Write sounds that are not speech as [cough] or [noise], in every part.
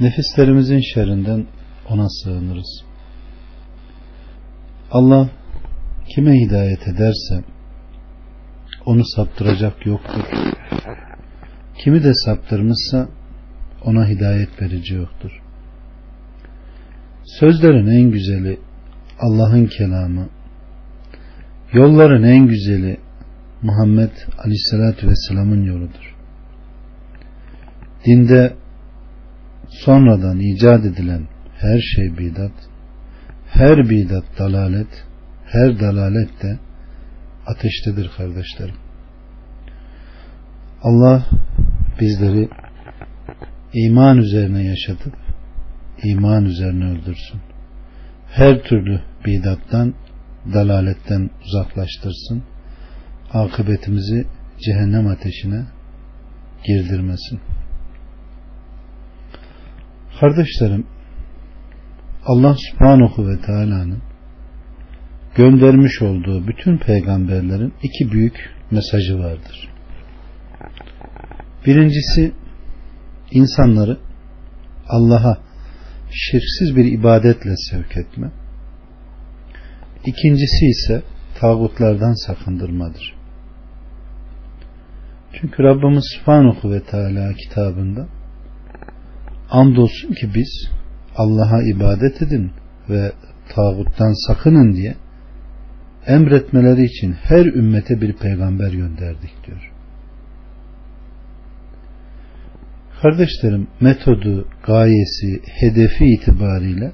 Nefislerimizin şerrinden ona sığınırız. Allah kime hidayet ederse onu saptıracak yoktur. Kimi de saptırmışsa ona hidayet verici yoktur. Sözlerin en güzeli Allah'ın kelamı, yolların en güzeli Muhammed Aleyhisselatü Vesselam'ın yoludur. Dinde sonradan icat edilen her şey bidat, her bidat dalalet, her dalalet de ateştedir kardeşlerim. Allah bizleri iman üzerine yaşatıp iman üzerine öldürsün. Her türlü bidattan, dalaletten uzaklaştırsın. Akıbetimizi cehennem ateşine girdirmesin. Kardeşlerim, Allah subhanahu ve teala'nın göndermiş olduğu bütün peygamberlerin iki büyük mesajı vardır. Birincisi insanları Allah'a şirksiz bir ibadetle sevk etme. İkincisi ise tağutlardan sakındırmadır. Çünkü Rabbimiz Subhanahu ve Teala kitabında andolsun ki biz Allah'a ibadet edin ve tağuttan sakının diye emretmeleri için her ümmete bir peygamber gönderdik diyor. Kardeşlerim metodu, gayesi, hedefi itibariyle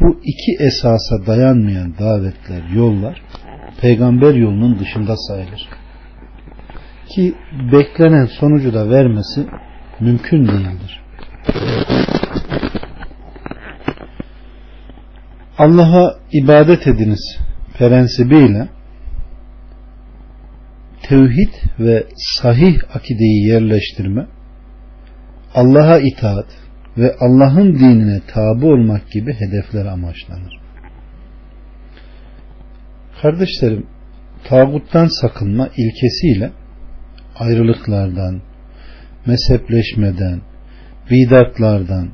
bu iki esasa dayanmayan davetler, yollar peygamber yolunun dışında sayılır. Ki beklenen sonucu da vermesi mümkün değildir. Allah'a ibadet ediniz prensibiyle tevhid ve sahih akideyi yerleştirme Allah'a itaat ve Allah'ın dinine tabi olmak gibi hedefler amaçlanır. Kardeşlerim, tağuttan sakınma ilkesiyle ayrılıklardan, mezhepleşmeden, bidatlardan,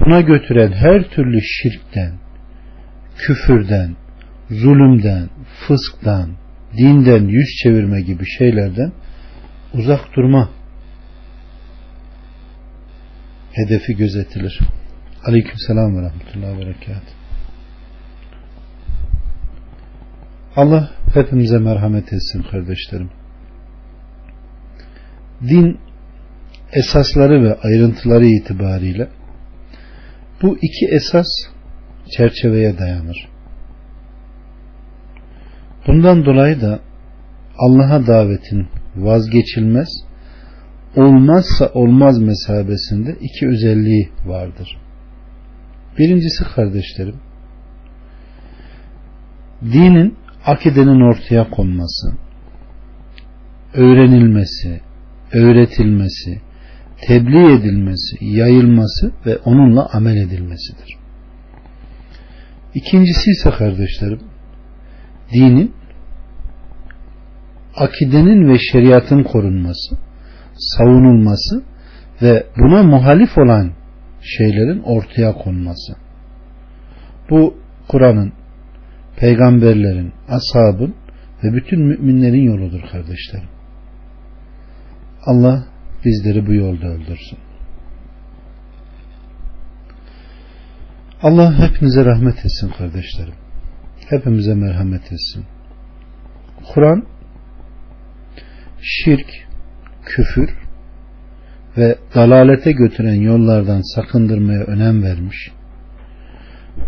buna götüren her türlü şirkten, küfürden, zulümden, fısktan, dinden yüz çevirme gibi şeylerden uzak durma hedefi gözetilir. Aleyküm selam ve rahmetullahi ve berekat. Allah hepimize merhamet etsin kardeşlerim. Din esasları ve ayrıntıları itibariyle bu iki esas çerçeveye dayanır. Bundan dolayı da Allah'a davetin vazgeçilmez olmazsa olmaz mesabesinde iki özelliği vardır. Birincisi kardeşlerim, dinin akidenin ortaya konması, öğrenilmesi, öğretilmesi, tebliğ edilmesi, yayılması ve onunla amel edilmesidir. İkincisi ise kardeşlerim, dinin akidenin ve şeriatın korunması, savunulması ve buna muhalif olan şeylerin ortaya konması. Bu Kur'an'ın, peygamberlerin, ashabın ve bütün müminlerin yoludur kardeşlerim. Allah bizleri bu yolda öldürsün. Allah hepinize rahmet etsin kardeşlerim. Hepimize merhamet etsin. Kur'an şirk, küfür ve dalalete götüren yollardan sakındırmaya önem vermiş.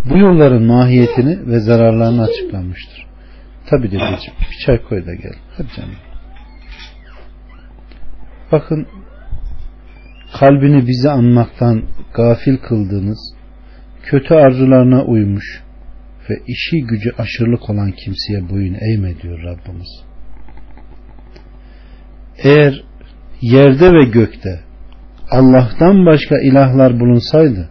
Bu yolların mahiyetini ve zararlarını açıklamıştır. Tabi dedeciğim bir çay koy da gel. Hadi canım. Bakın kalbini bizi anmaktan gafil kıldığınız kötü arzularına uymuş ve işi gücü aşırılık olan kimseye boyun eğme diyor Rabbimiz. Eğer yerde ve gökte Allah'tan başka ilahlar bulunsaydı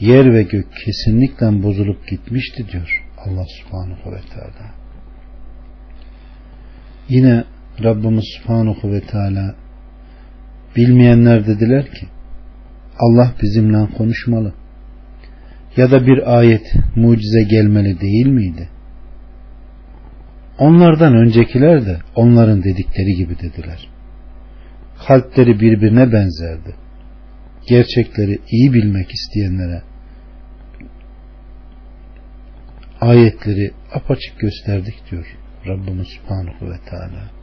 yer ve gök kesinlikle bozulup gitmişti diyor Allah subhanahu ve teala. Yine Rabbimiz subhanahu ve teala bilmeyenler dediler ki Allah bizimle konuşmalı. Ya da bir ayet, mucize gelmeli değil miydi? Onlardan öncekiler de onların dedikleri gibi dediler. Kalpleri birbirine benzerdi. Gerçekleri iyi bilmek isteyenlere ayetleri apaçık gösterdik diyor Rabbimiz Subhanahu ve Teala.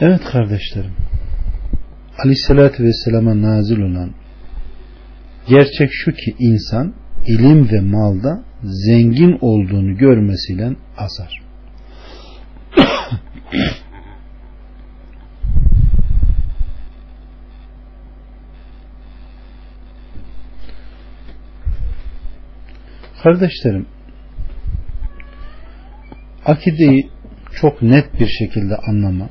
Evet kardeşlerim Aleyhisselatü Vesselam'a nazil olan gerçek şu ki insan ilim ve malda zengin olduğunu görmesiyle azar. [coughs] Kardeşlerim, akideyi çok net bir şekilde anlama,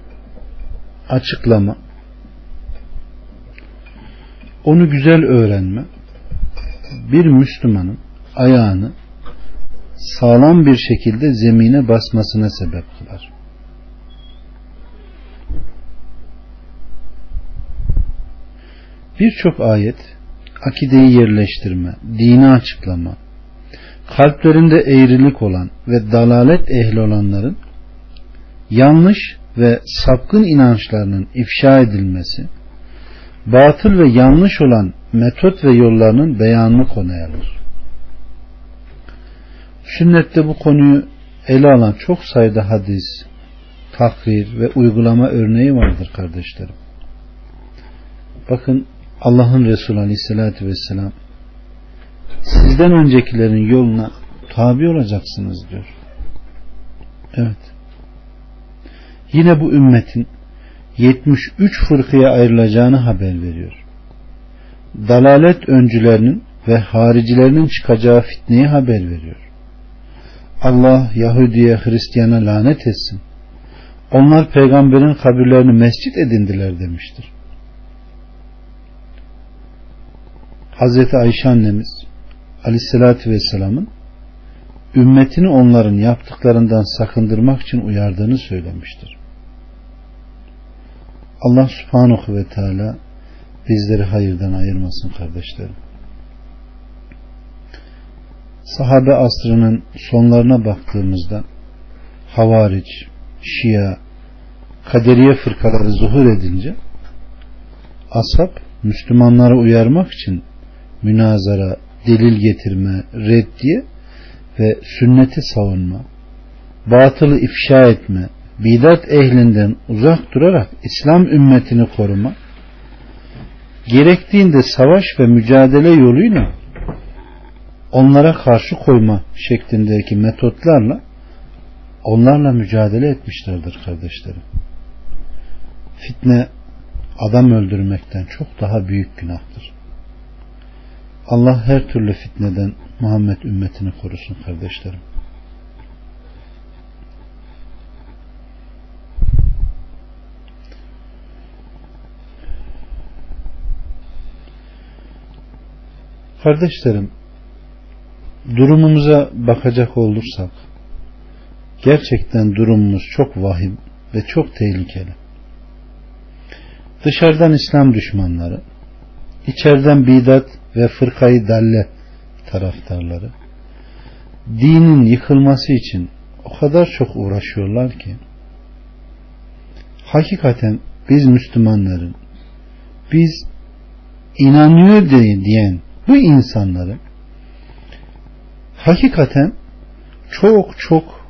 açıklama, onu güzel öğrenme, bir Müslümanın ayağını sağlam bir şekilde zemine basmasına sebep kılar. Birçok ayet akideyi yerleştirme, dini açıklama, kalplerinde eğrilik olan ve dalalet ehli olanların yanlış ve sapkın inançlarının ifşa edilmesi, batıl ve yanlış olan metot ve yollarının beyanını konuya alır. Sünnette bu konuyu ele alan çok sayıda hadis, takrir ve uygulama örneği vardır kardeşlerim. Bakın Allah'ın Resulü Aleyhisselatü Vesselam sizden öncekilerin yoluna tabi olacaksınız diyor. Evet. Yine bu ümmetin 73 fırkıya ayrılacağını haber veriyor. Dalalet öncülerinin ve haricilerinin çıkacağı fitneyi haber veriyor. Allah Yahudiye Hristiyana lanet etsin. Onlar peygamberin kabirlerini mescit edindiler demiştir. Hazreti Ayşe annemiz Aleyhisselatü Vesselam'ın ümmetini onların yaptıklarından sakındırmak için uyardığını söylemiştir. Allah subhanahu ve teala bizleri hayırdan ayırmasın kardeşlerim. Sahabe asrının sonlarına baktığımızda havariç, şia, kaderiye fırkaları zuhur edince ashab Müslümanları uyarmak için münazara, delil getirme, reddiye ve sünneti savunma, batılı ifşa etme, bidat ehlinden uzak durarak İslam ümmetini koruma, gerektiğinde savaş ve mücadele yoluyla onlara karşı koyma şeklindeki metotlarla onlarla mücadele etmişlerdir kardeşlerim. Fitne adam öldürmekten çok daha büyük günahtır. Allah her türlü fitneden Muhammed ümmetini korusun kardeşlerim. Kardeşlerim, durumumuza bakacak olursak, gerçekten durumumuz çok vahim ve çok tehlikeli. Dışarıdan İslam düşmanları, içeriden bidat ve fırkayı dalle taraftarları, dinin yıkılması için o kadar çok uğraşıyorlar ki, hakikaten biz Müslümanların, biz inanıyor diyen bu insanları hakikaten çok çok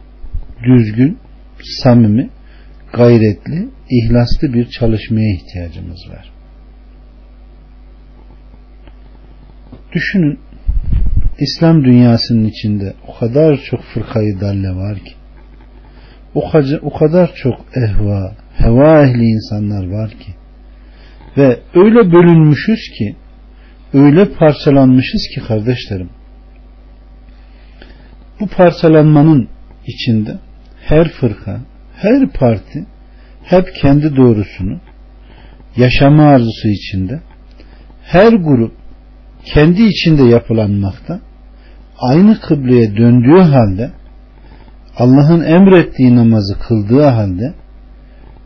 düzgün, samimi, gayretli, ihlaslı bir çalışmaya ihtiyacımız var. Düşünün İslam dünyasının içinde o kadar çok fırkayı dalle var ki o o kadar çok ehva, heva ehli insanlar var ki ve öyle bölünmüşüz ki öyle parçalanmışız ki kardeşlerim. Bu parçalanmanın içinde her fırka, her parti hep kendi doğrusunu yaşama arzusu içinde her grup kendi içinde yapılanmakta aynı kıbleye döndüğü halde Allah'ın emrettiği namazı kıldığı halde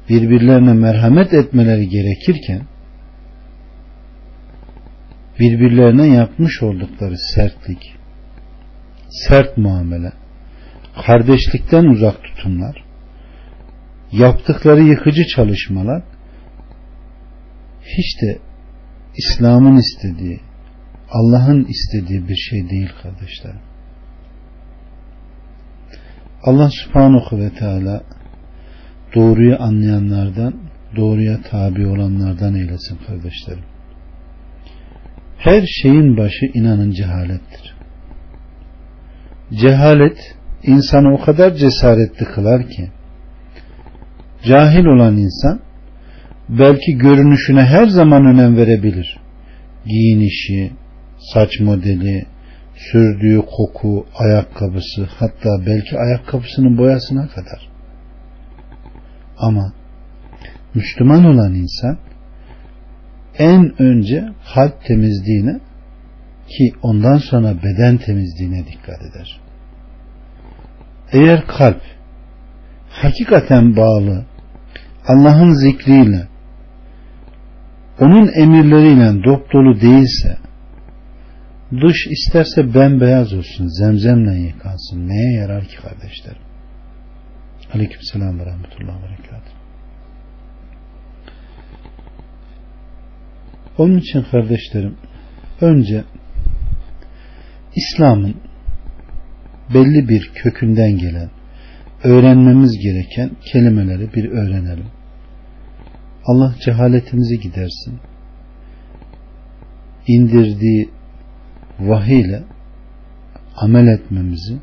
birbirlerine merhamet etmeleri gerekirken birbirlerine yapmış oldukları sertlik, sert muamele, kardeşlikten uzak tutumlar, yaptıkları yıkıcı çalışmalar hiç de İslam'ın istediği, Allah'ın istediği bir şey değil kardeşler. Allah subhanahu ve teala doğruyu anlayanlardan, doğruya tabi olanlardan eylesin kardeşlerim. Her şeyin başı inanın cehalettir. Cehalet insanı o kadar cesaretli kılar ki cahil olan insan belki görünüşüne her zaman önem verebilir. Giyinişi, saç modeli, sürdüğü koku, ayakkabısı, hatta belki ayakkabısının boyasına kadar. Ama Müslüman olan insan en önce kalp temizliğine ki ondan sonra beden temizliğine dikkat eder. Eğer kalp hakikaten bağlı Allah'ın zikriyle onun emirleriyle dop dolu değilse dış isterse bembeyaz olsun zemzemle yıkansın neye yarar ki kardeşlerim aleyküm selam ve rahmetullah ve berekatuhu onun için kardeşlerim önce İslam'ın belli bir kökünden gelen öğrenmemiz gereken kelimeleri bir öğrenelim. Allah cehaletimizi gidersin. İndirdiği vahiy ile amel etmemizi,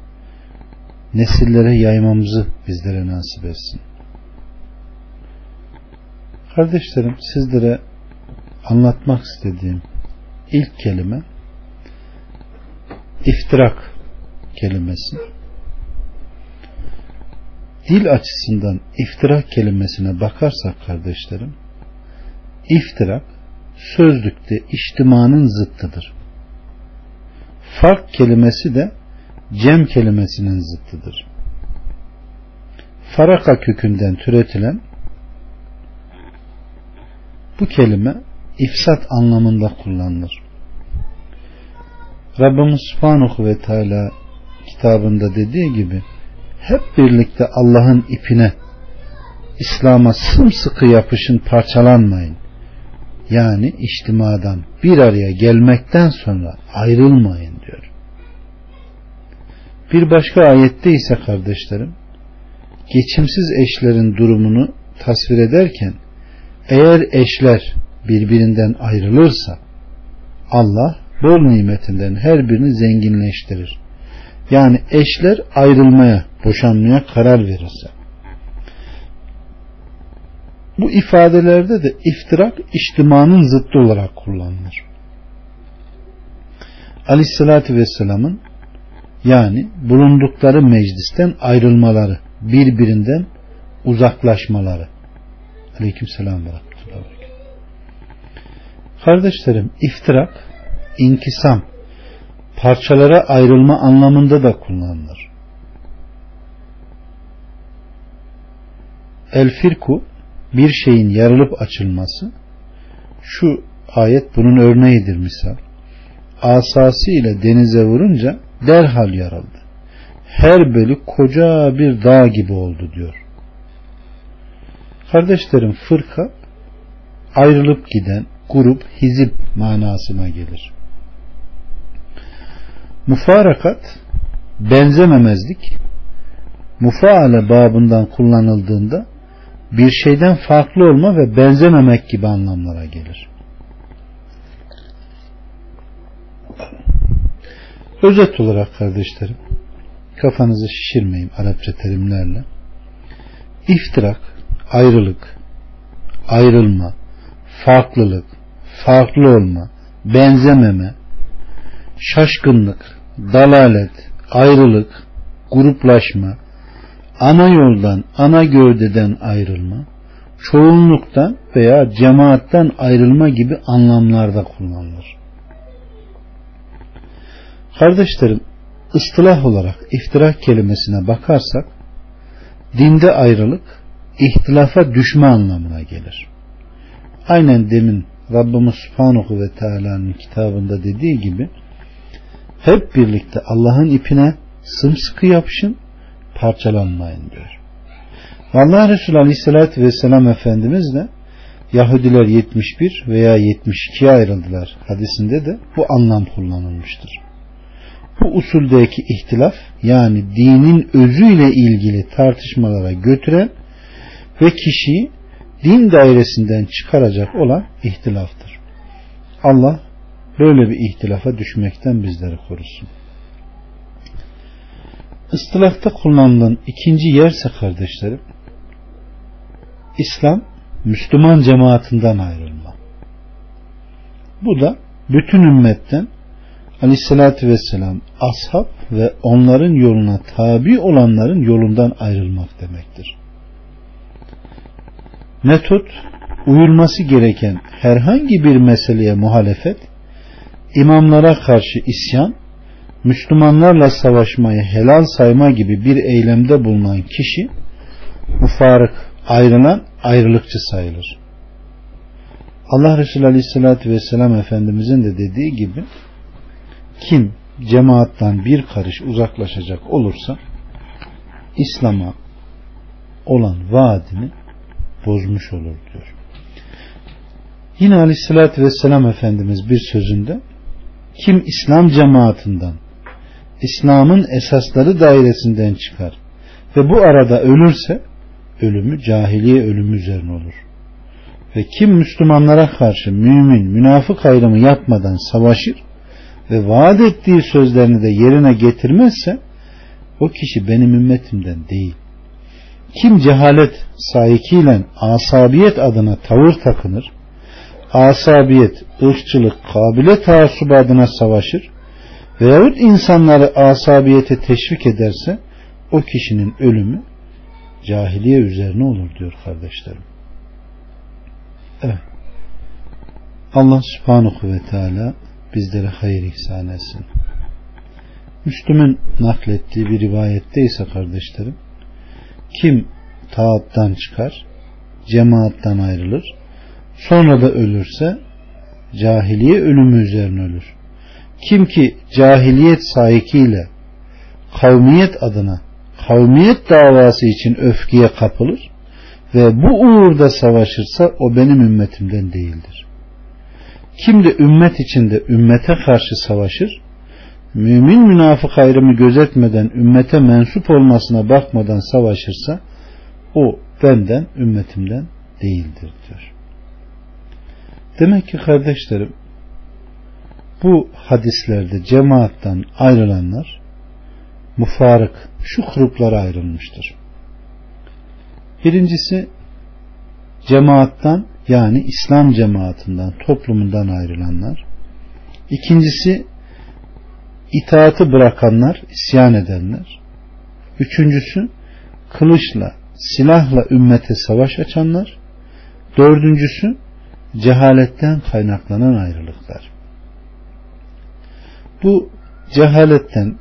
nesillere yaymamızı bizlere nasip etsin. Kardeşlerim sizlere anlatmak istediğim ilk kelime iftirak kelimesi. Dil açısından iftirak kelimesine bakarsak kardeşlerim, iftirak sözlükte içtimanın zıttıdır. Fark kelimesi de cem kelimesinin zıttıdır. Faraka kökünden türetilen bu kelime ifsat anlamında kullanılır. Rabbimiz Subhanahu ve Teala kitabında dediği gibi hep birlikte Allah'ın ipine İslam'a sımsıkı yapışın parçalanmayın. Yani içtimadan bir araya gelmekten sonra ayrılmayın diyor. Bir başka ayette ise kardeşlerim geçimsiz eşlerin durumunu tasvir ederken eğer eşler birbirinden ayrılırsa Allah bol nimetinden her birini zenginleştirir. Yani eşler ayrılmaya, boşanmaya karar verirse. Bu ifadelerde de iftirak içtimanın zıttı olarak kullanılır. Aleyhissalatü Vesselam'ın yani bulundukları meclisten ayrılmaları, birbirinden uzaklaşmaları. Aleyküm selam ve Kardeşlerim iftirak, inkisam, parçalara ayrılma anlamında da kullanılır. El firku bir şeyin yarılıp açılması şu ayet bunun örneğidir misal. Asası ile denize vurunca derhal yarıldı. Her bölü koca bir dağ gibi oldu diyor. Kardeşlerim fırka ayrılıp giden grup, hizip manasına gelir. Mufarakat benzememezlik mufaale babından kullanıldığında bir şeyden farklı olma ve benzememek gibi anlamlara gelir. Özet olarak kardeşlerim kafanızı şişirmeyin Arapça terimlerle. İftirak, ayrılık, ayrılma, farklılık, farklı olma, benzememe, şaşkınlık, dalalet, ayrılık, gruplaşma, ana yoldan, ana gövdeden ayrılma, çoğunluktan veya cemaatten ayrılma gibi anlamlarda kullanılır. Kardeşlerim, ıstılah olarak iftirak kelimesine bakarsak, dinde ayrılık, ihtilafa düşme anlamına gelir. Aynen demin Rabbimiz Subhanahu ve Teala'nın kitabında dediği gibi hep birlikte Allah'ın ipine sımsıkı yapışın parçalanmayın diyor. Allah Resulü Aleyhisselatü Vesselam Efendimiz de Yahudiler 71 veya 72'ye ayrıldılar hadisinde de bu anlam kullanılmıştır. Bu usuldeki ihtilaf yani dinin özüyle ilgili tartışmalara götüren ve kişiyi din dairesinden çıkaracak olan ihtilaftır. Allah böyle bir ihtilafa düşmekten bizleri korusun. Istilahta kullanılan ikinci yerse kardeşlerim İslam Müslüman cemaatinden ayrılma. Bu da bütün ümmetten Aleyhisselatü Vesselam ashab ve onların yoluna tabi olanların yolundan ayrılmak demektir. Metot uyulması gereken herhangi bir meseleye muhalefet, imamlara karşı isyan, Müslümanlarla savaşmayı helal sayma gibi bir eylemde bulunan kişi mufarık, ayrılan ayrılıkçı sayılır. Allah Resulü Aleyhisselatü Vesselam Efendimizin de dediği gibi kim cemaattan bir karış uzaklaşacak olursa İslam'a olan vaadini bozmuş olur diyor. Yine Aleyhisselatü Vesselam Efendimiz bir sözünde kim İslam cemaatinden İslam'ın esasları dairesinden çıkar ve bu arada ölürse ölümü cahiliye ölümü üzerine olur. Ve kim Müslümanlara karşı mümin, münafık ayrımı yapmadan savaşır ve vaat ettiği sözlerini de yerine getirmezse o kişi benim ümmetimden değil. Kim cehalet sahikiyle asabiyet adına tavır takınır, asabiyet, ırkçılık, kabile taassup adına savaşır veyahut insanları asabiyete teşvik ederse o kişinin ölümü cahiliye üzerine olur diyor kardeşlerim. Evet. Allah subhanahu ve teala bizlere hayır ihsan etsin. Müslüm'ün naklettiği bir rivayette ise kardeşlerim kim taattan çıkar cemaattan ayrılır sonra da ölürse cahiliye ölümü üzerine ölür. Kim ki cahiliyet sahikiyle kavmiyet adına kavmiyet davası için öfkeye kapılır ve bu uğurda savaşırsa o benim ümmetimden değildir. Kim de ümmet içinde ümmete karşı savaşır, mümin münafık ayrımı gözetmeden ümmete mensup olmasına bakmadan savaşırsa o benden ümmetimden değildir diyor. Demek ki kardeşlerim bu hadislerde cemaattan ayrılanlar mufarık şu gruplara ayrılmıştır. Birincisi cemaattan yani İslam cemaatinden toplumundan ayrılanlar. İkincisi itaati bırakanlar, isyan edenler. Üçüncüsü kılıçla, silahla ümmete savaş açanlar. Dördüncüsü cehaletten kaynaklanan ayrılıklar. Bu cehaletten,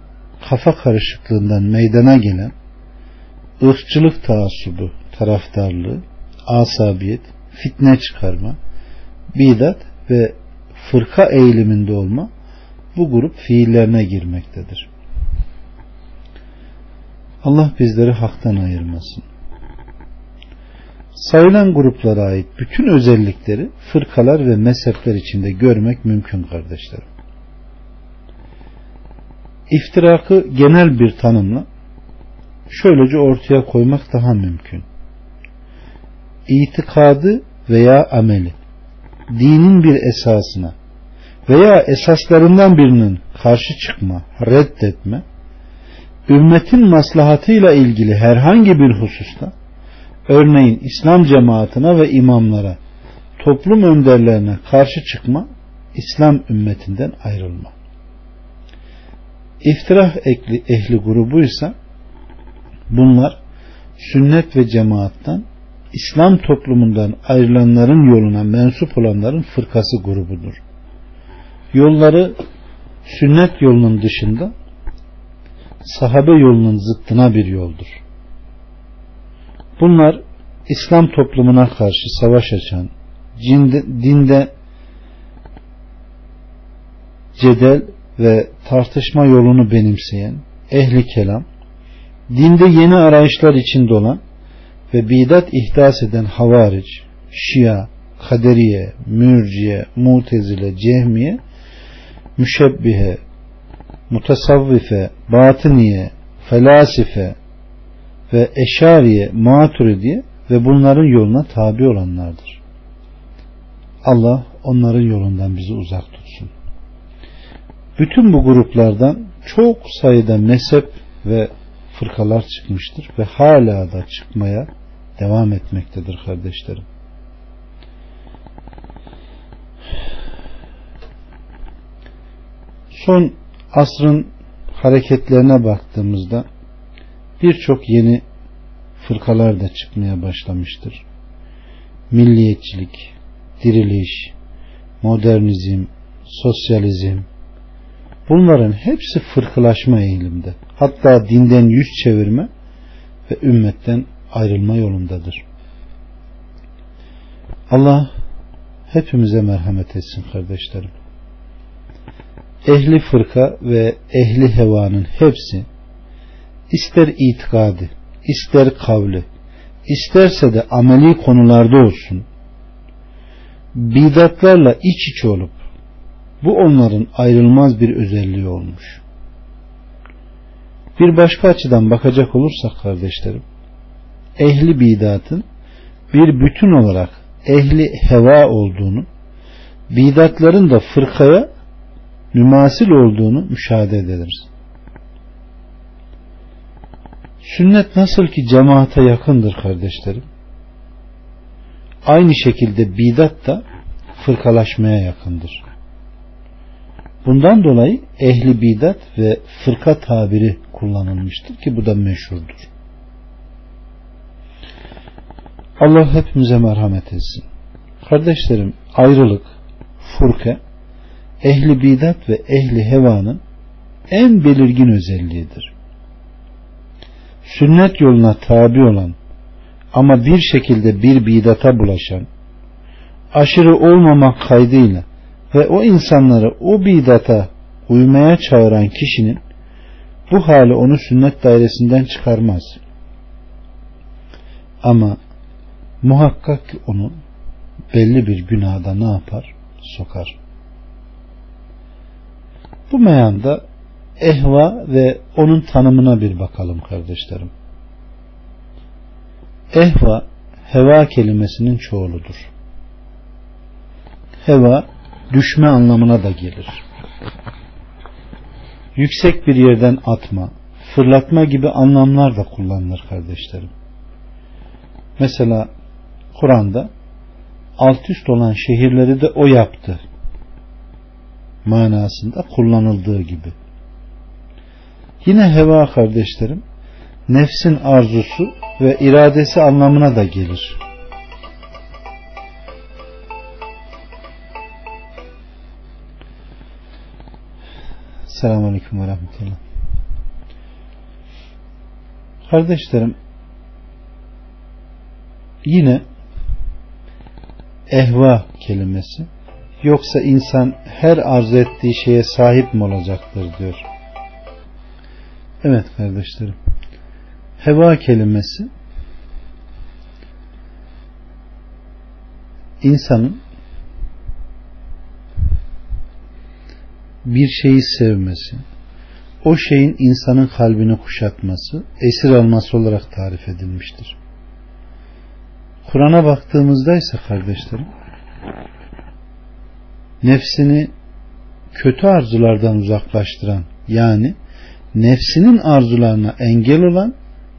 kafa karışıklığından meydana gelen ırkçılık taassubu, taraftarlığı, asabiyet, fitne çıkarma, bidat ve fırka eğiliminde olma bu grup fiillerine girmektedir. Allah bizleri haktan ayırmasın. Sayılan gruplara ait bütün özellikleri fırkalar ve mezhepler içinde görmek mümkün kardeşlerim. İftirakı genel bir tanımla şöylece ortaya koymak daha mümkün. İtikadı veya ameli dinin bir esasına veya esaslarından birinin karşı çıkma, reddetme, ümmetin maslahatıyla ilgili herhangi bir hususta, örneğin İslam cemaatine ve imamlara, toplum önderlerine karşı çıkma, İslam ümmetinden ayrılma. İftirah ehli, ehli grubuysa bunlar sünnet ve cemaattan İslam toplumundan ayrılanların yoluna mensup olanların fırkası grubudur. Yolları sünnet yolunun dışında sahabe yolunun zıttına bir yoldur. Bunlar İslam toplumuna karşı savaş açan, cinde, dinde cedel ve tartışma yolunu benimseyen ehli kelam, dinde yeni arayışlar içinde olan ve bidat ihdas eden havaric, şia, kaderiye, mürciye, mutezile, cehmiye, müşebbihe, mutasavvife, batıniye, felasife ve eşariye, maturidiye ve bunların yoluna tabi olanlardır. Allah onların yolundan bizi uzak tutsun. Bütün bu gruplardan çok sayıda mezhep ve fırkalar çıkmıştır ve hala da çıkmaya devam etmektedir kardeşlerim. Son asrın hareketlerine baktığımızda birçok yeni fırkalar da çıkmaya başlamıştır. Milliyetçilik, diriliş, modernizm, sosyalizm bunların hepsi fırkılaşma eğilimde. Hatta dinden yüz çevirme ve ümmetten ayrılma yolundadır. Allah hepimize merhamet etsin kardeşlerim. Ehli fırka ve ehli hevanın hepsi ister itikadi, ister kavli, isterse de ameli konularda olsun bidatlarla iç içe olup bu onların ayrılmaz bir özelliği olmuş. Bir başka açıdan bakacak olursak kardeşlerim, ehli bidatın bir bütün olarak ehli heva olduğunu, bidatların da fırkaya mümasil olduğunu müşahede ederiz. Sünnet nasıl ki cemaate yakındır kardeşlerim, aynı şekilde bidat da fırkalaşmaya yakındır. Bundan dolayı ehli bidat ve fırka tabiri kullanılmıştır ki bu da meşhurdur. Allah hepimize merhamet etsin. Kardeşlerim ayrılık, fırka, ehli bidat ve ehli hevanın en belirgin özelliğidir. Sünnet yoluna tabi olan ama bir şekilde bir bidata bulaşan, aşırı olmamak kaydıyla ve o insanları o bidata uymaya çağıran kişinin bu hali onu sünnet dairesinden çıkarmaz. Ama muhakkak ki onu belli bir günahda ne yapar? Sokar. Bu meyanda ehva ve onun tanımına bir bakalım kardeşlerim. Ehva heva kelimesinin çoğuludur. Heva düşme anlamına da gelir. Yüksek bir yerden atma, fırlatma gibi anlamlar da kullanılır kardeşlerim. Mesela Kur'an'da alt üst olan şehirleri de o yaptı manasında kullanıldığı gibi. Yine heva kardeşlerim nefsin arzusu ve iradesi anlamına da gelir. Selamun Aleyküm ve Rahmetullah. Kardeşlerim yine ehva kelimesi yoksa insan her arzu ettiği şeye sahip mi olacaktır diyor. Evet kardeşlerim. Heva kelimesi insanın bir şeyi sevmesi, o şeyin insanın kalbini kuşatması, esir alması olarak tarif edilmiştir. Kur'an'a baktığımızda ise kardeşlerim, nefsini kötü arzulardan uzaklaştıran, yani nefsinin arzularına engel olan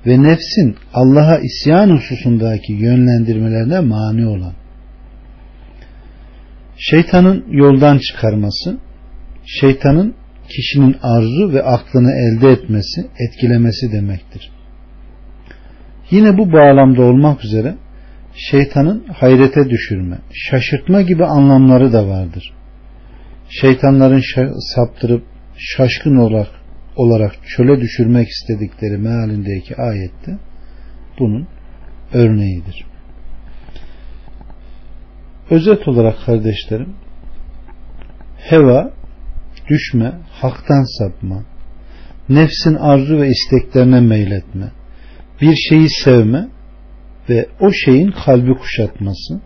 ve nefsin Allah'a isyan hususundaki yönlendirmelerine mani olan, şeytanın yoldan çıkarması, şeytanın kişinin arzu ve aklını elde etmesi, etkilemesi demektir. Yine bu bağlamda olmak üzere şeytanın hayrete düşürme, şaşırtma gibi anlamları da vardır. Şeytanların saptırıp şaşkın olarak olarak çöle düşürmek istedikleri mealindeki ayette bunun örneğidir. Özet olarak kardeşlerim heva düşme, haktan sapma, nefsin arzu ve isteklerine meyletme, bir şeyi sevme ve o şeyin kalbi kuşatması,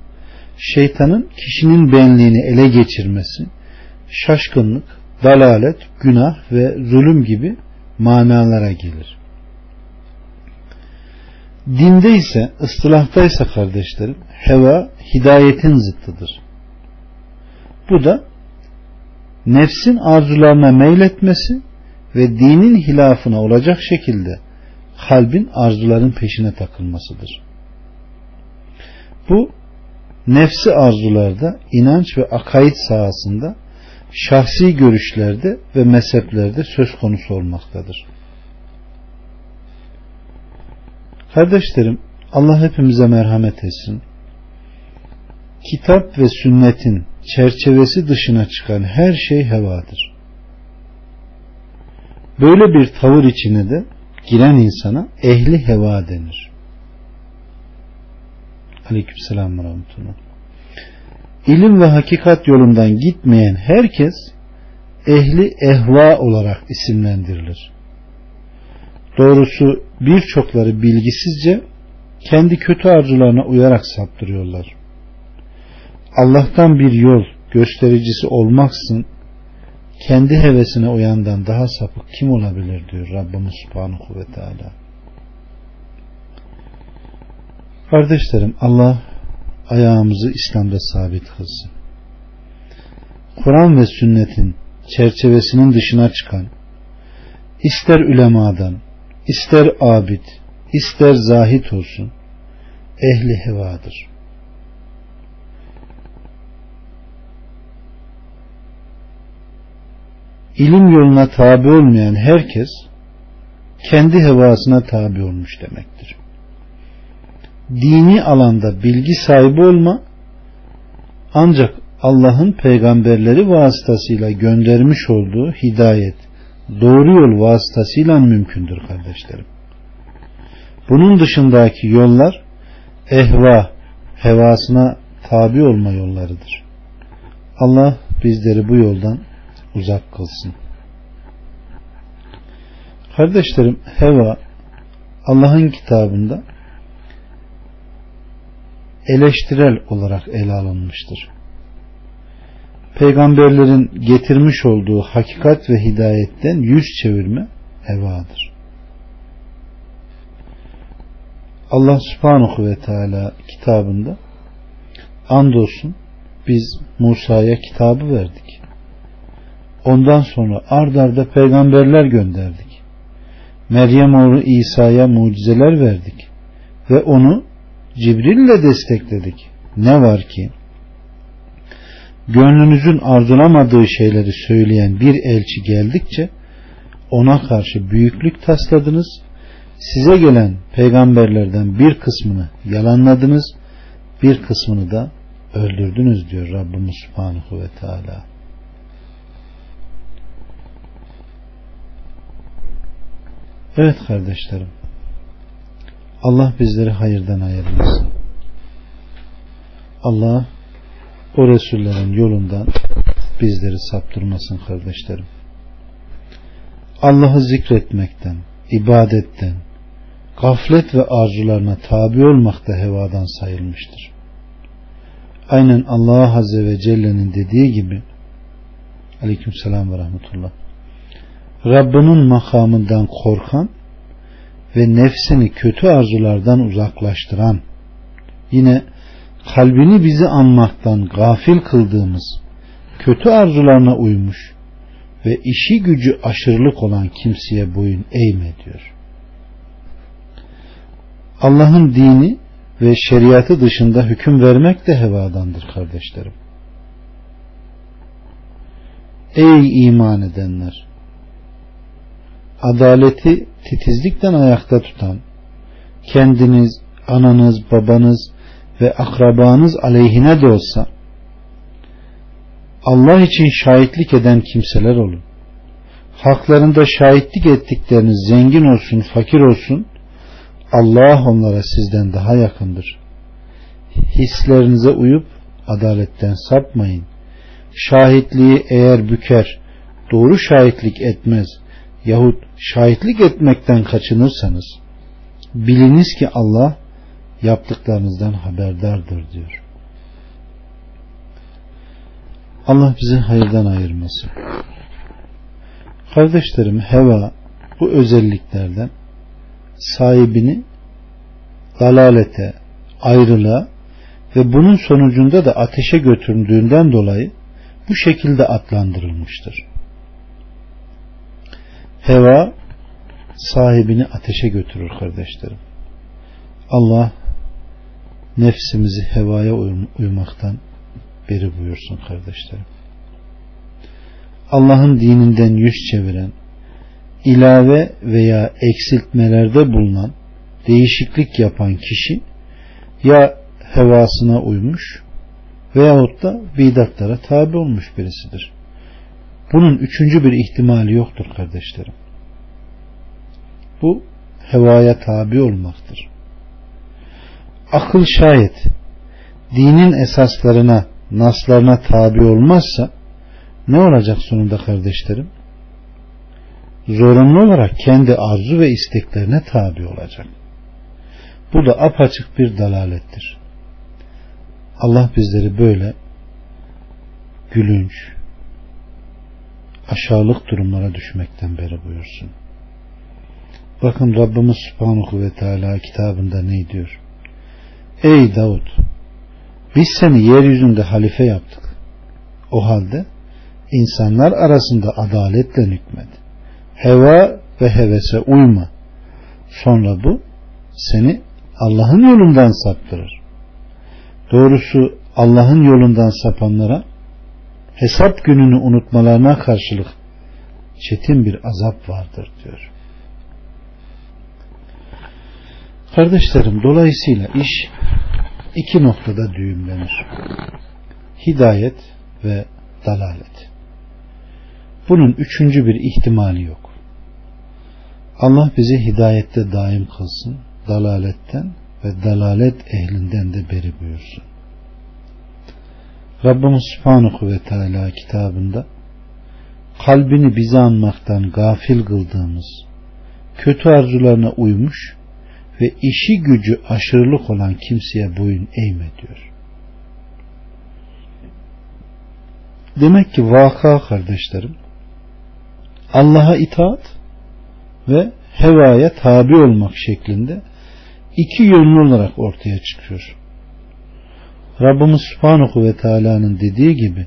şeytanın kişinin benliğini ele geçirmesi, şaşkınlık, dalalet, günah ve zulüm gibi manalara gelir. Dinde ise, ıstılahta ise kardeşlerim, heva hidayetin zıttıdır. Bu da nefsin arzularına meyletmesi ve dinin hilafına olacak şekilde kalbin arzuların peşine takılmasıdır. Bu nefsi arzularda, inanç ve akaid sahasında, şahsi görüşlerde ve mezheplerde söz konusu olmaktadır. Kardeşlerim, Allah hepimize merhamet etsin. Kitap ve sünnetin çerçevesi dışına çıkan her şey hevadır. Böyle bir tavır içine de giren insana ehli heva denir. Aleykümselam ve rahmetullah. İlim ve hakikat yolundan gitmeyen herkes ehli ehva olarak isimlendirilir. Doğrusu birçokları bilgisizce kendi kötü arzularına uyarak saptırıyorlar. Allah'tan bir yol göstericisi olmaksın kendi hevesine uyandan daha sapık kim olabilir diyor Rabbimiz Subhanahu ve Teala. Kardeşlerim Allah ayağımızı İslam'da sabit kılsın. Kur'an ve sünnetin çerçevesinin dışına çıkan ister ulemadan, ister abid, ister zahit olsun ehli hevadır. İlim yoluna tabi olmayan herkes kendi hevasına tabi olmuş demektir. Dini alanda bilgi sahibi olma ancak Allah'ın peygamberleri vasıtasıyla göndermiş olduğu hidayet, doğru yol vasıtasıyla mümkündür kardeşlerim. Bunun dışındaki yollar ehva, hevasına tabi olma yollarıdır. Allah bizleri bu yoldan uzak kılsın. Kardeşlerim heva Allah'ın kitabında eleştirel olarak ele alınmıştır. Peygamberlerin getirmiş olduğu hakikat ve hidayetten yüz çevirme hevadır. Allah subhanahu ve teala kitabında andolsun biz Musa'ya kitabı verdik. Ondan sonra ard arda peygamberler gönderdik. Meryem oğlu İsa'ya mucizeler verdik. Ve onu Cibril ile destekledik. Ne var ki gönlünüzün arzulamadığı şeyleri söyleyen bir elçi geldikçe ona karşı büyüklük tasladınız. Size gelen peygamberlerden bir kısmını yalanladınız, bir kısmını da öldürdünüz diyor Rabbimiz Subhanahu ve Teala. Evet kardeşlerim. Allah bizleri hayırdan ayırmasın. Allah o Resullerin yolundan bizleri saptırmasın kardeşlerim. Allah'ı zikretmekten, ibadetten, gaflet ve arzularına tabi olmak da hevadan sayılmıştır. Aynen Allah Azze ve Celle'nin dediği gibi Aleyküm selam ve rahmetullah Rabbinin makamından korkan ve nefsini kötü arzulardan uzaklaştıran yine kalbini bizi anmaktan gafil kıldığımız kötü arzularına uymuş ve işi gücü aşırılık olan kimseye boyun eğme diyor. Allah'ın dini ve şeriatı dışında hüküm vermek de hevadandır kardeşlerim. Ey iman edenler! adaleti titizlikten ayakta tutan, kendiniz, ananız, babanız ve akrabanız aleyhine de olsa, Allah için şahitlik eden kimseler olun. Haklarında şahitlik ettikleriniz zengin olsun, fakir olsun, Allah onlara sizden daha yakındır. Hislerinize uyup adaletten sapmayın. Şahitliği eğer büker, doğru şahitlik etmez yahut şahitlik etmekten kaçınırsanız biliniz ki Allah yaptıklarınızdan haberdardır diyor. Allah bizi hayırdan ayırmasın. Kardeşlerim heva bu özelliklerden sahibini dalalete, ayrılığa ve bunun sonucunda da ateşe götürüldüğünden dolayı bu şekilde adlandırılmıştır. Heva sahibini ateşe götürür kardeşlerim. Allah nefsimizi hevaya uymaktan beri buyursun kardeşlerim. Allah'ın dininden yüz çeviren, ilave veya eksiltmelerde bulunan, değişiklik yapan kişi ya hevasına uymuş veyahut da bidatlara tabi olmuş birisidir. Bunun üçüncü bir ihtimali yoktur kardeşlerim. Bu hevaya tabi olmaktır. Akıl şayet dinin esaslarına, naslarına tabi olmazsa ne olacak sonunda kardeşlerim? Zorunlu olarak kendi arzu ve isteklerine tabi olacak. Bu da apaçık bir dalalettir. Allah bizleri böyle gülünç, aşağılık durumlara düşmekten beri buyursun. Bakın Rabbimiz Subhanahu ve Teala kitabında ne diyor? Ey Davut biz seni yeryüzünde halife yaptık. O halde insanlar arasında adaletle hükmet. Heva ve hevese uyma. Sonra bu seni Allah'ın yolundan saptırır. Doğrusu Allah'ın yolundan sapanlara hesap gününü unutmalarına karşılık çetin bir azap vardır diyor. Kardeşlerim dolayısıyla iş iki noktada düğümlenir. Hidayet ve dalalet. Bunun üçüncü bir ihtimali yok. Allah bizi hidayette daim kılsın, dalaletten ve dalalet ehlinden de beri buyursun. Rabbimiz Subhanahu ve Teala kitabında kalbini bize anmaktan gafil kıldığımız, kötü arzularına uymuş ve işi gücü aşırılık olan kimseye boyun eğme diyor. Demek ki vaka kardeşlerim Allah'a itaat ve hevaya tabi olmak şeklinde iki yönlü olarak ortaya çıkıyor. Rabbimiz Subhanahu ve Teala'nın dediği gibi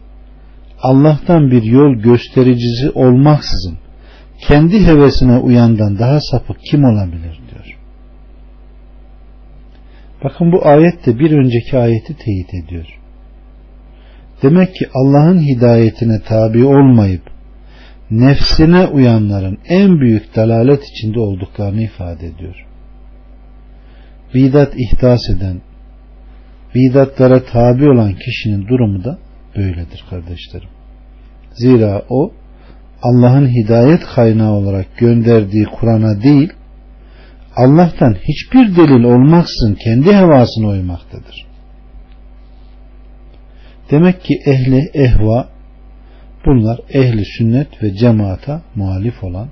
Allah'tan bir yol göstericisi olmaksızın kendi hevesine uyandan daha sapık kim olabilir diyor. Bakın bu ayet de bir önceki ayeti teyit ediyor. Demek ki Allah'ın hidayetine tabi olmayıp nefsine uyanların en büyük dalalet içinde olduklarını ifade ediyor. Bidat ihdas eden, bidatlara tabi olan kişinin durumu da böyledir kardeşlerim. Zira o Allah'ın hidayet kaynağı olarak gönderdiği Kur'an'a değil, Allah'tan hiçbir delil olmaksın kendi hevasına uymaktadır. Demek ki ehli ehva bunlar ehli sünnet ve cemaata muhalif olan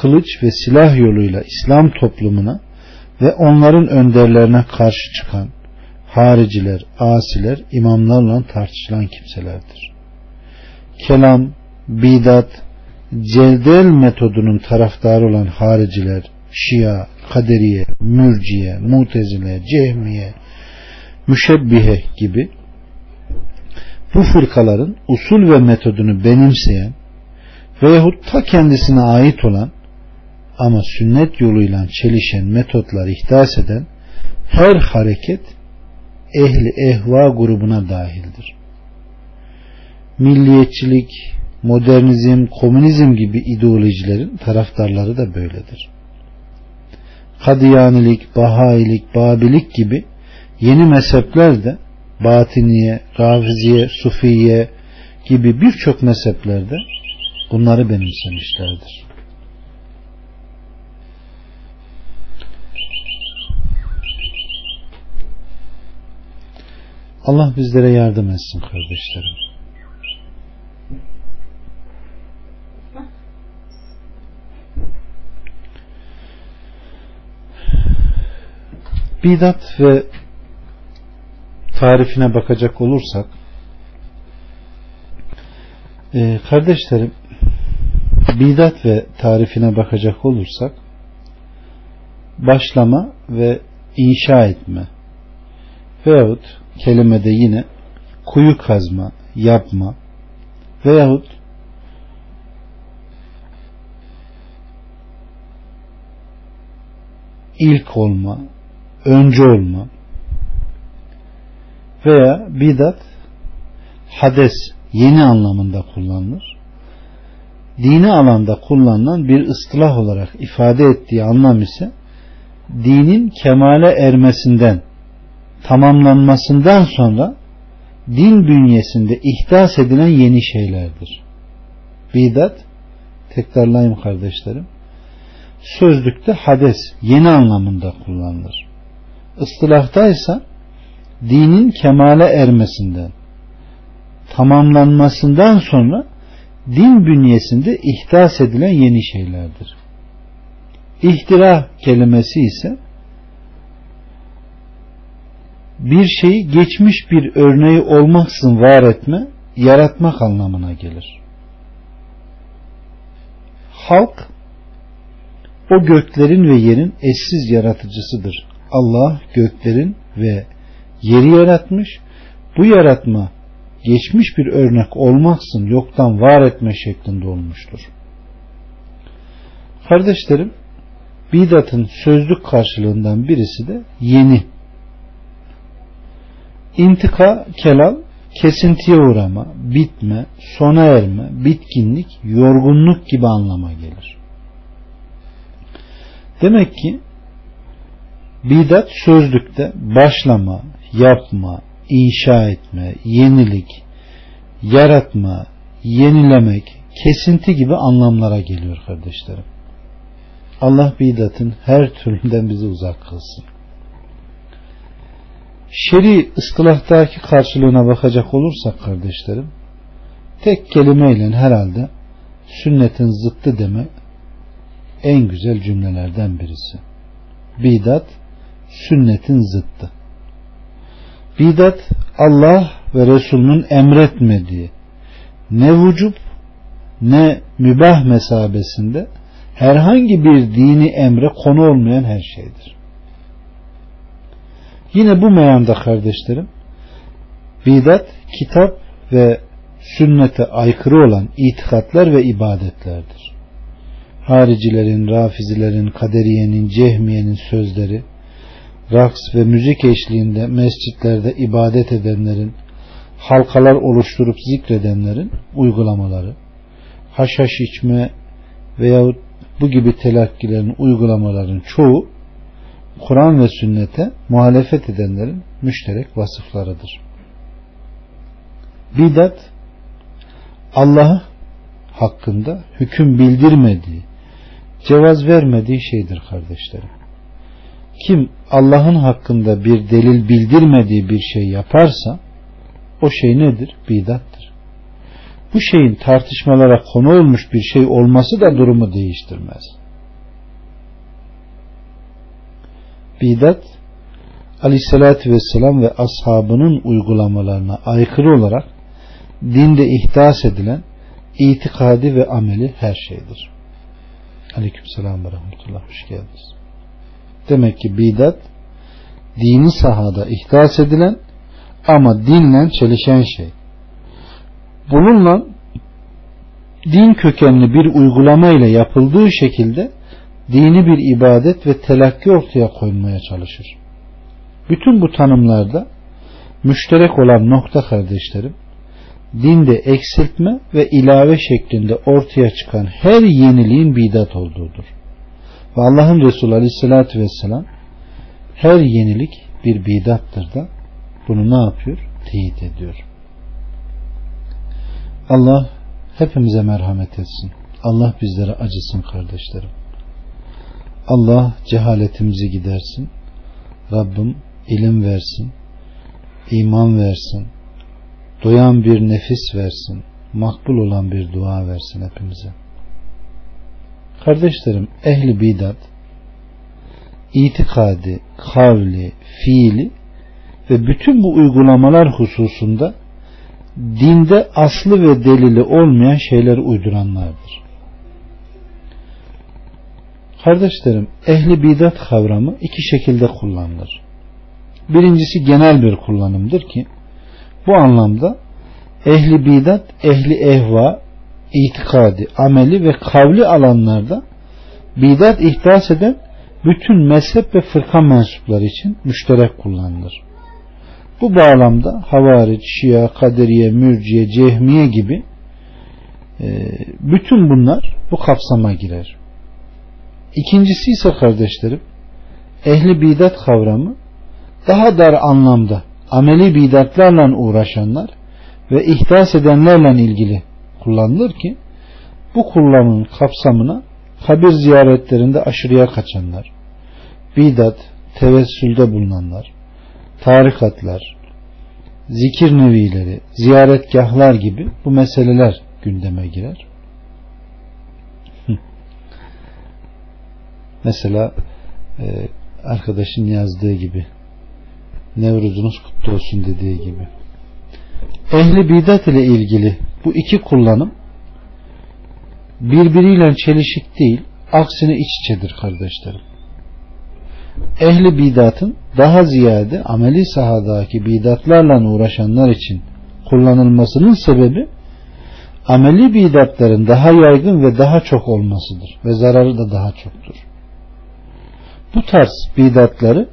kılıç ve silah yoluyla İslam toplumuna ve onların önderlerine karşı çıkan hariciler, asiler, imamlarla tartışılan kimselerdir. Kelam, bidat, celdel metodunun taraftarı olan hariciler, şia, kaderiye, mürciye, mutezile, cehmiye, müşebbihe gibi bu fırkaların usul ve metodunu benimseyen veyahut ta kendisine ait olan ama sünnet yoluyla çelişen metotlar ihdas eden her hareket ehli ehva grubuna dahildir. Milliyetçilik, modernizm, komünizm gibi ideolojilerin taraftarları da böyledir. Kadiyanilik, Bahailik, Babilik gibi yeni mezhepler de Batiniye, Rafiziye, Sufiye gibi birçok mezheplerde bunları benimsemişlerdir. Allah bizlere yardım etsin kardeşlerim. Bidat ve tarifine bakacak olursak e, kardeşlerim bidat ve tarifine bakacak olursak başlama ve inşa etme veyahut kelimede yine kuyu kazma, yapma veyahut ilk olma, önce olma veya bidat hades yeni anlamında kullanılır. Dini alanda kullanılan bir ıstılah olarak ifade ettiği anlam ise dinin kemale ermesinden tamamlanmasından sonra din bünyesinde ihdas edilen yeni şeylerdir. Bidat tekrarlayayım kardeşlerim sözlükte hades yeni anlamında kullanılır. Istılahta ise dinin kemale ermesinden tamamlanmasından sonra din bünyesinde ihdas edilen yeni şeylerdir. İhtira kelimesi ise bir şeyi geçmiş bir örneği olmaksızın var etme, yaratmak anlamına gelir. Halk o göklerin ve yerin eşsiz yaratıcısıdır. Allah göklerin ve yeri yaratmış. Bu yaratma geçmiş bir örnek olmaksın yoktan var etme şeklinde olmuştur. Kardeşlerim, bidatın sözlük karşılığından birisi de yeni. İntika, kelal, kesintiye uğrama, bitme, sona erme, bitkinlik, yorgunluk gibi anlama gelir. Demek ki bidat sözlükte başlama, yapma, inşa etme, yenilik, yaratma, yenilemek, kesinti gibi anlamlara geliyor kardeşlerim. Allah bidatın her türünden bizi uzak kılsın. Şeri ıstılahtaki karşılığına bakacak olursak kardeşlerim, tek kelimeyle herhalde sünnetin zıttı demek en güzel cümlelerden birisi. Bidat sünnetin zıttı. Bidat Allah ve Resulünün emretmediği ne vücub ne mübah mesabesinde herhangi bir dini emre konu olmayan her şeydir. Yine bu meyanda kardeşlerim bidat kitap ve sünnete aykırı olan itikatlar ve ibadetlerdir. Haricilerin, rafizilerin, kaderiyenin, cehmiyenin sözleri, raks ve müzik eşliğinde mescitlerde ibadet edenlerin, halkalar oluşturup zikredenlerin uygulamaları, haşhaş içme veyahut bu gibi telakkilerin uygulamaların çoğu Kur'an ve sünnete muhalefet edenlerin müşterek vasıflarıdır. Bidat Allah hakkında hüküm bildirmediği, cevaz vermediği şeydir kardeşlerim. Kim Allah'ın hakkında bir delil bildirmediği bir şey yaparsa o şey nedir? Bidattır. Bu şeyin tartışmalara konu olmuş bir şey olması da durumu değiştirmez. Bidat Aleyhisselatü Vesselam ve ashabının uygulamalarına aykırı olarak dinde ihdas edilen itikadi ve ameli her şeydir. Aleykümselam ve rahmetullah. Hoş geldiniz. Demek ki bidat dini sahada ihdas edilen ama dinle çelişen şey. Bununla din kökenli bir uygulama ile yapıldığı şekilde dini bir ibadet ve telakki ortaya koymaya çalışır. Bütün bu tanımlarda müşterek olan nokta kardeşlerim dinde eksiltme ve ilave şeklinde ortaya çıkan her yeniliğin bidat olduğudur. Ve Allah'ın Resulü Aleyhisselatü Vesselam her yenilik bir bidattır da bunu ne yapıyor? Teyit ediyor. Allah hepimize merhamet etsin. Allah bizlere acısın kardeşlerim. Allah cehaletimizi gidersin. Rabbim ilim versin. iman versin doyan bir nefis versin, makbul olan bir dua versin hepimize. Kardeşlerim, ehli bidat itikadi, kavli, fiili ve bütün bu uygulamalar hususunda dinde aslı ve delili olmayan şeyleri uyduranlardır. Kardeşlerim, ehli bidat kavramı iki şekilde kullanılır. Birincisi genel bir kullanımdır ki bu anlamda ehli bidat, ehli ehva, itikadi, ameli ve kavli alanlarda bidat ihdas eden bütün mezhep ve fırka mensupları için müşterek kullanılır. Bu bağlamda havariç, şia, kaderiye, mürciye, cehmiye gibi e, bütün bunlar bu kapsama girer. İkincisi ise kardeşlerim ehli bidat kavramı daha dar anlamda ameli bidatlarla uğraşanlar ve ihdas edenlerle ilgili kullanılır ki bu kullanımın kapsamına kabir ziyaretlerinde aşırıya kaçanlar, bidat, tevessülde bulunanlar, tarikatlar, zikir nevileri, ziyaretgahlar gibi bu meseleler gündeme girer. Mesela e, arkadaşın yazdığı gibi Nevruzunuz kutlu olsun dediği gibi. Ehli bidat ile ilgili bu iki kullanım birbiriyle çelişik değil, aksine iç içedir kardeşlerim. Ehli bidatın daha ziyade ameli sahadaki bidatlarla uğraşanlar için kullanılmasının sebebi ameli bidatların daha yaygın ve daha çok olmasıdır ve zararı da daha çoktur. Bu tarz bidatları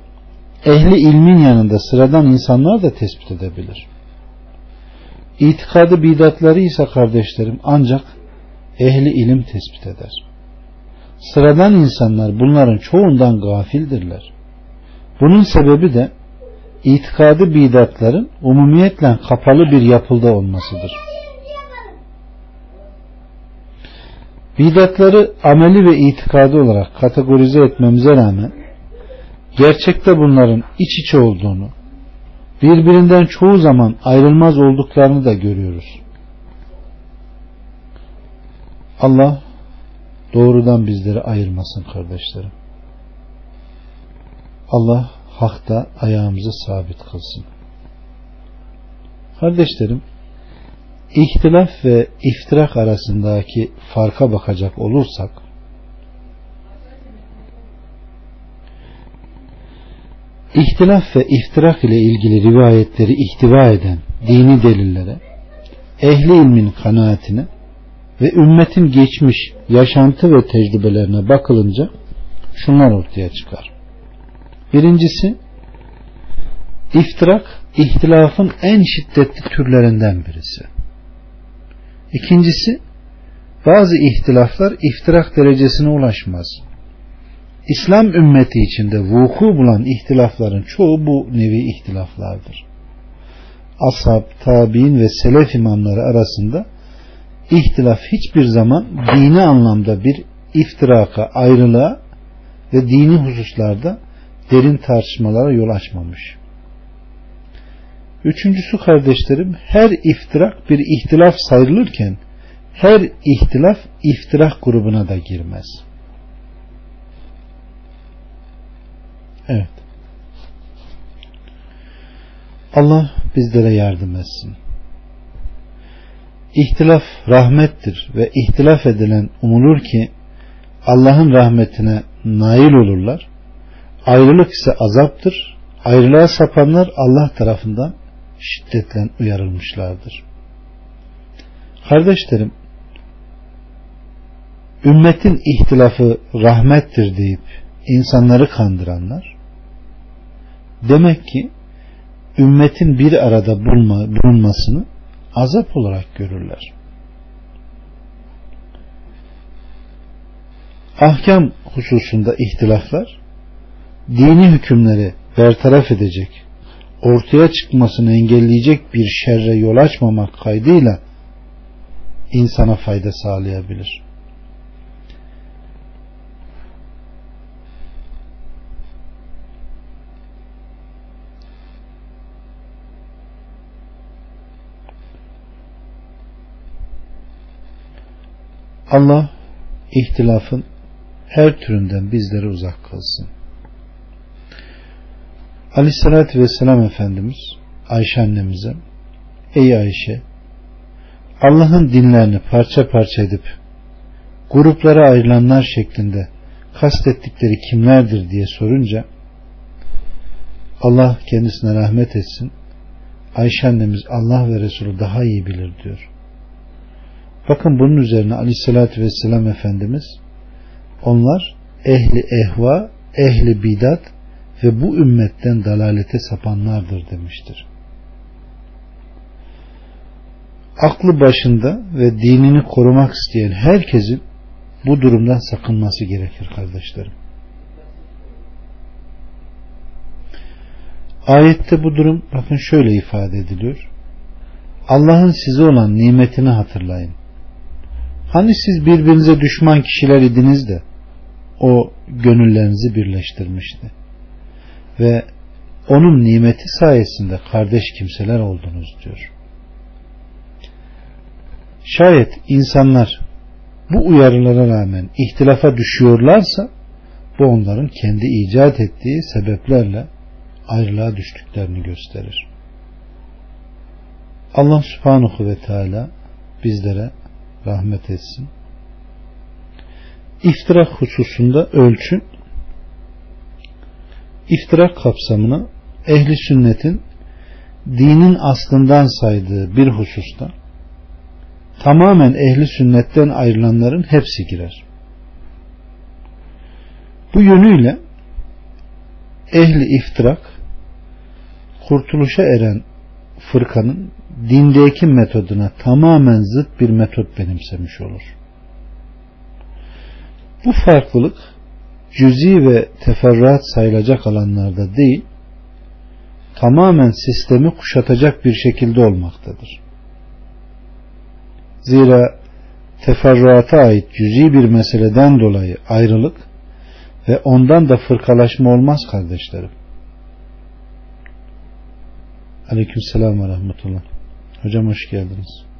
ehli ilmin yanında sıradan insanlar da tespit edebilir. İtikadı bidatları ise kardeşlerim ancak ehli ilim tespit eder. Sıradan insanlar bunların çoğundan gafildirler. Bunun sebebi de itikadı bidatların umumiyetle kapalı bir yapılda olmasıdır. Bidatları ameli ve itikadı olarak kategorize etmemize rağmen gerçekte bunların iç içe olduğunu, birbirinden çoğu zaman ayrılmaz olduklarını da görüyoruz. Allah doğrudan bizleri ayırmasın kardeşlerim. Allah hakta ayağımızı sabit kılsın. Kardeşlerim, ihtilaf ve iftirak arasındaki farka bakacak olursak, İhtilaf ve iftirak ile ilgili rivayetleri ihtiva eden dini delillere, ehli ilmin kanaatine ve ümmetin geçmiş yaşantı ve tecrübelerine bakılınca şunlar ortaya çıkar. Birincisi, iftirak, ihtilafın en şiddetli türlerinden birisi. İkincisi, bazı ihtilaflar iftirak derecesine ulaşmaz. İslam ümmeti içinde vuku bulan ihtilafların çoğu bu nevi ihtilaflardır. Ashab, tabi'in ve selef imamları arasında ihtilaf hiçbir zaman dini anlamda bir iftiraka, ayrılığa ve dini hususlarda derin tartışmalara yol açmamış. Üçüncüsü kardeşlerim her iftirak bir ihtilaf sayılırken her ihtilaf iftirak grubuna da girmez. Evet. Allah bizlere yardım etsin. İhtilaf rahmettir ve ihtilaf edilen umulur ki Allah'ın rahmetine nail olurlar. Ayrılık ise azaptır. Ayrılığa sapanlar Allah tarafından şiddetle uyarılmışlardır. Kardeşlerim, ümmetin ihtilafı rahmettir deyip insanları kandıranlar demek ki ümmetin bir arada bulunma, bulunmasını azap olarak görürler. Ahkam hususunda ihtilaflar dini hükümleri bertaraf edecek, ortaya çıkmasını engelleyecek bir şerre yol açmamak kaydıyla insana fayda sağlayabilir. Allah ihtilafın her türünden bizleri uzak kılsın. Aleyhissalatü Vesselam Efendimiz Ayşe annemize Ey Ayşe Allah'ın dinlerini parça parça edip gruplara ayrılanlar şeklinde kastettikleri kimlerdir? diye sorunca Allah kendisine rahmet etsin. Ayşe annemiz Allah ve Resulü daha iyi bilir. diyor. Bakın bunun üzerine aleyhissalatü vesselam Efendimiz onlar ehli ehva, ehli bidat ve bu ümmetten dalalete sapanlardır demiştir. Aklı başında ve dinini korumak isteyen herkesin bu durumdan sakınması gerekir kardeşlerim. Ayette bu durum bakın şöyle ifade ediliyor. Allah'ın size olan nimetini hatırlayın. Hani siz birbirinize düşman kişiler idiniz de o gönüllerinizi birleştirmişti. Ve onun nimeti sayesinde kardeş kimseler oldunuz diyor. Şayet insanlar bu uyarılara rağmen ihtilafa düşüyorlarsa bu onların kendi icat ettiği sebeplerle ayrılığa düştüklerini gösterir. Allah subhanahu ve teala bizlere rahmet etsin. İftirak hususunda ölçü iftirak kapsamına ehli sünnetin dinin aslından saydığı bir hususta tamamen ehli sünnetten ayrılanların hepsi girer. Bu yönüyle ehli iftirak kurtuluşa eren fırkanın dindeki metoduna tamamen zıt bir metot benimsemiş olur. Bu farklılık cüzi ve teferruat sayılacak alanlarda değil, tamamen sistemi kuşatacak bir şekilde olmaktadır. Zira teferruata ait cüzi bir meseleden dolayı ayrılık ve ondan da fırkalaşma olmaz kardeşlerim. Aleyküm selam ve rahmetullah. Hocam hoş geldiniz.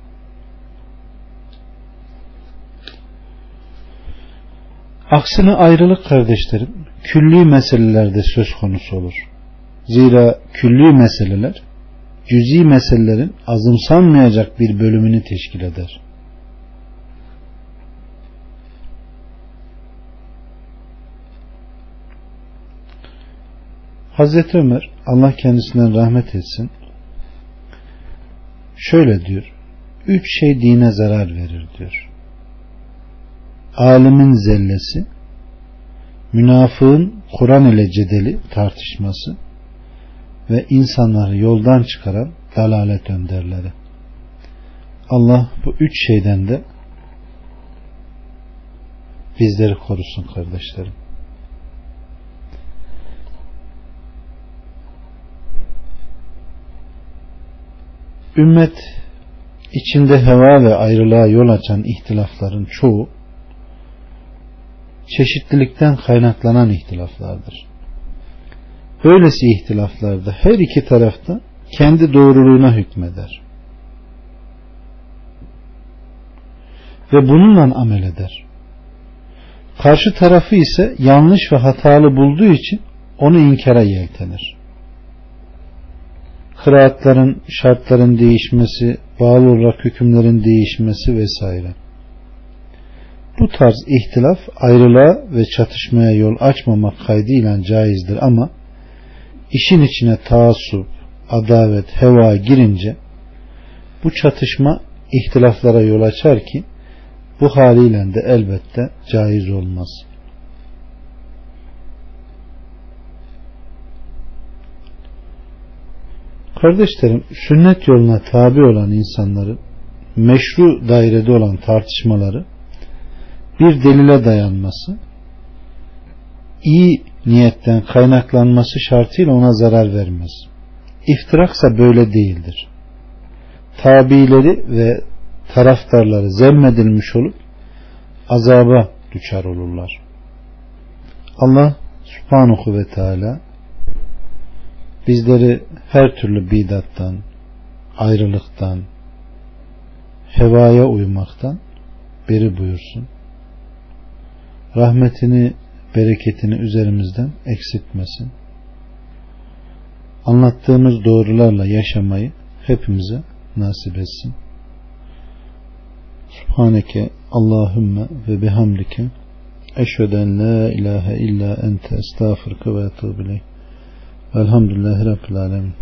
Aksine ayrılık kardeşlerim külli meselelerde söz konusu olur. Zira külli meseleler cüzi meselelerin azımsanmayacak bir bölümünü teşkil eder. Hazreti Ömer Allah kendisinden rahmet etsin şöyle diyor üç şey dine zarar verir diyor alimin zellesi münafığın Kur'an ile cedeli tartışması ve insanları yoldan çıkaran dalalet önderleri. Allah bu üç şeyden de bizleri korusun kardeşlerim. Ümmet içinde heva ve ayrılığa yol açan ihtilafların çoğu çeşitlilikten kaynaklanan ihtilaflardır. Böylesi ihtilaflarda her iki tarafta kendi doğruluğuna hükmeder. Ve bununla amel eder. Karşı tarafı ise yanlış ve hatalı bulduğu için onu inkara yeltenir kıraatların, şartların değişmesi, bağlı olarak hükümlerin değişmesi vesaire. Bu tarz ihtilaf ayrılığa ve çatışmaya yol açmamak kaydıyla caizdir ama işin içine taassup, adavet, heva girince bu çatışma ihtilaflara yol açar ki bu haliyle de elbette caiz olmaz. Kardeşlerim sünnet yoluna tabi olan insanların meşru dairede olan tartışmaları bir delile dayanması iyi niyetten kaynaklanması şartıyla ona zarar vermez. İftiraksa böyle değildir. Tabileri ve taraftarları zemmedilmiş olup azaba düşer olurlar. Allah subhanahu ve teala bizleri her türlü bidattan, ayrılıktan, hevaya uymaktan beri buyursun. Rahmetini, bereketini üzerimizden eksiltmesin. anlattığımız doğrularla yaşamayı hepimize nasip etsin. Subhaneke Allahümme ve bihamdike eşveden la ilahe illa ente estağfurke ve etubu ileyh. Velhamdülillahi Rabbil Alemin.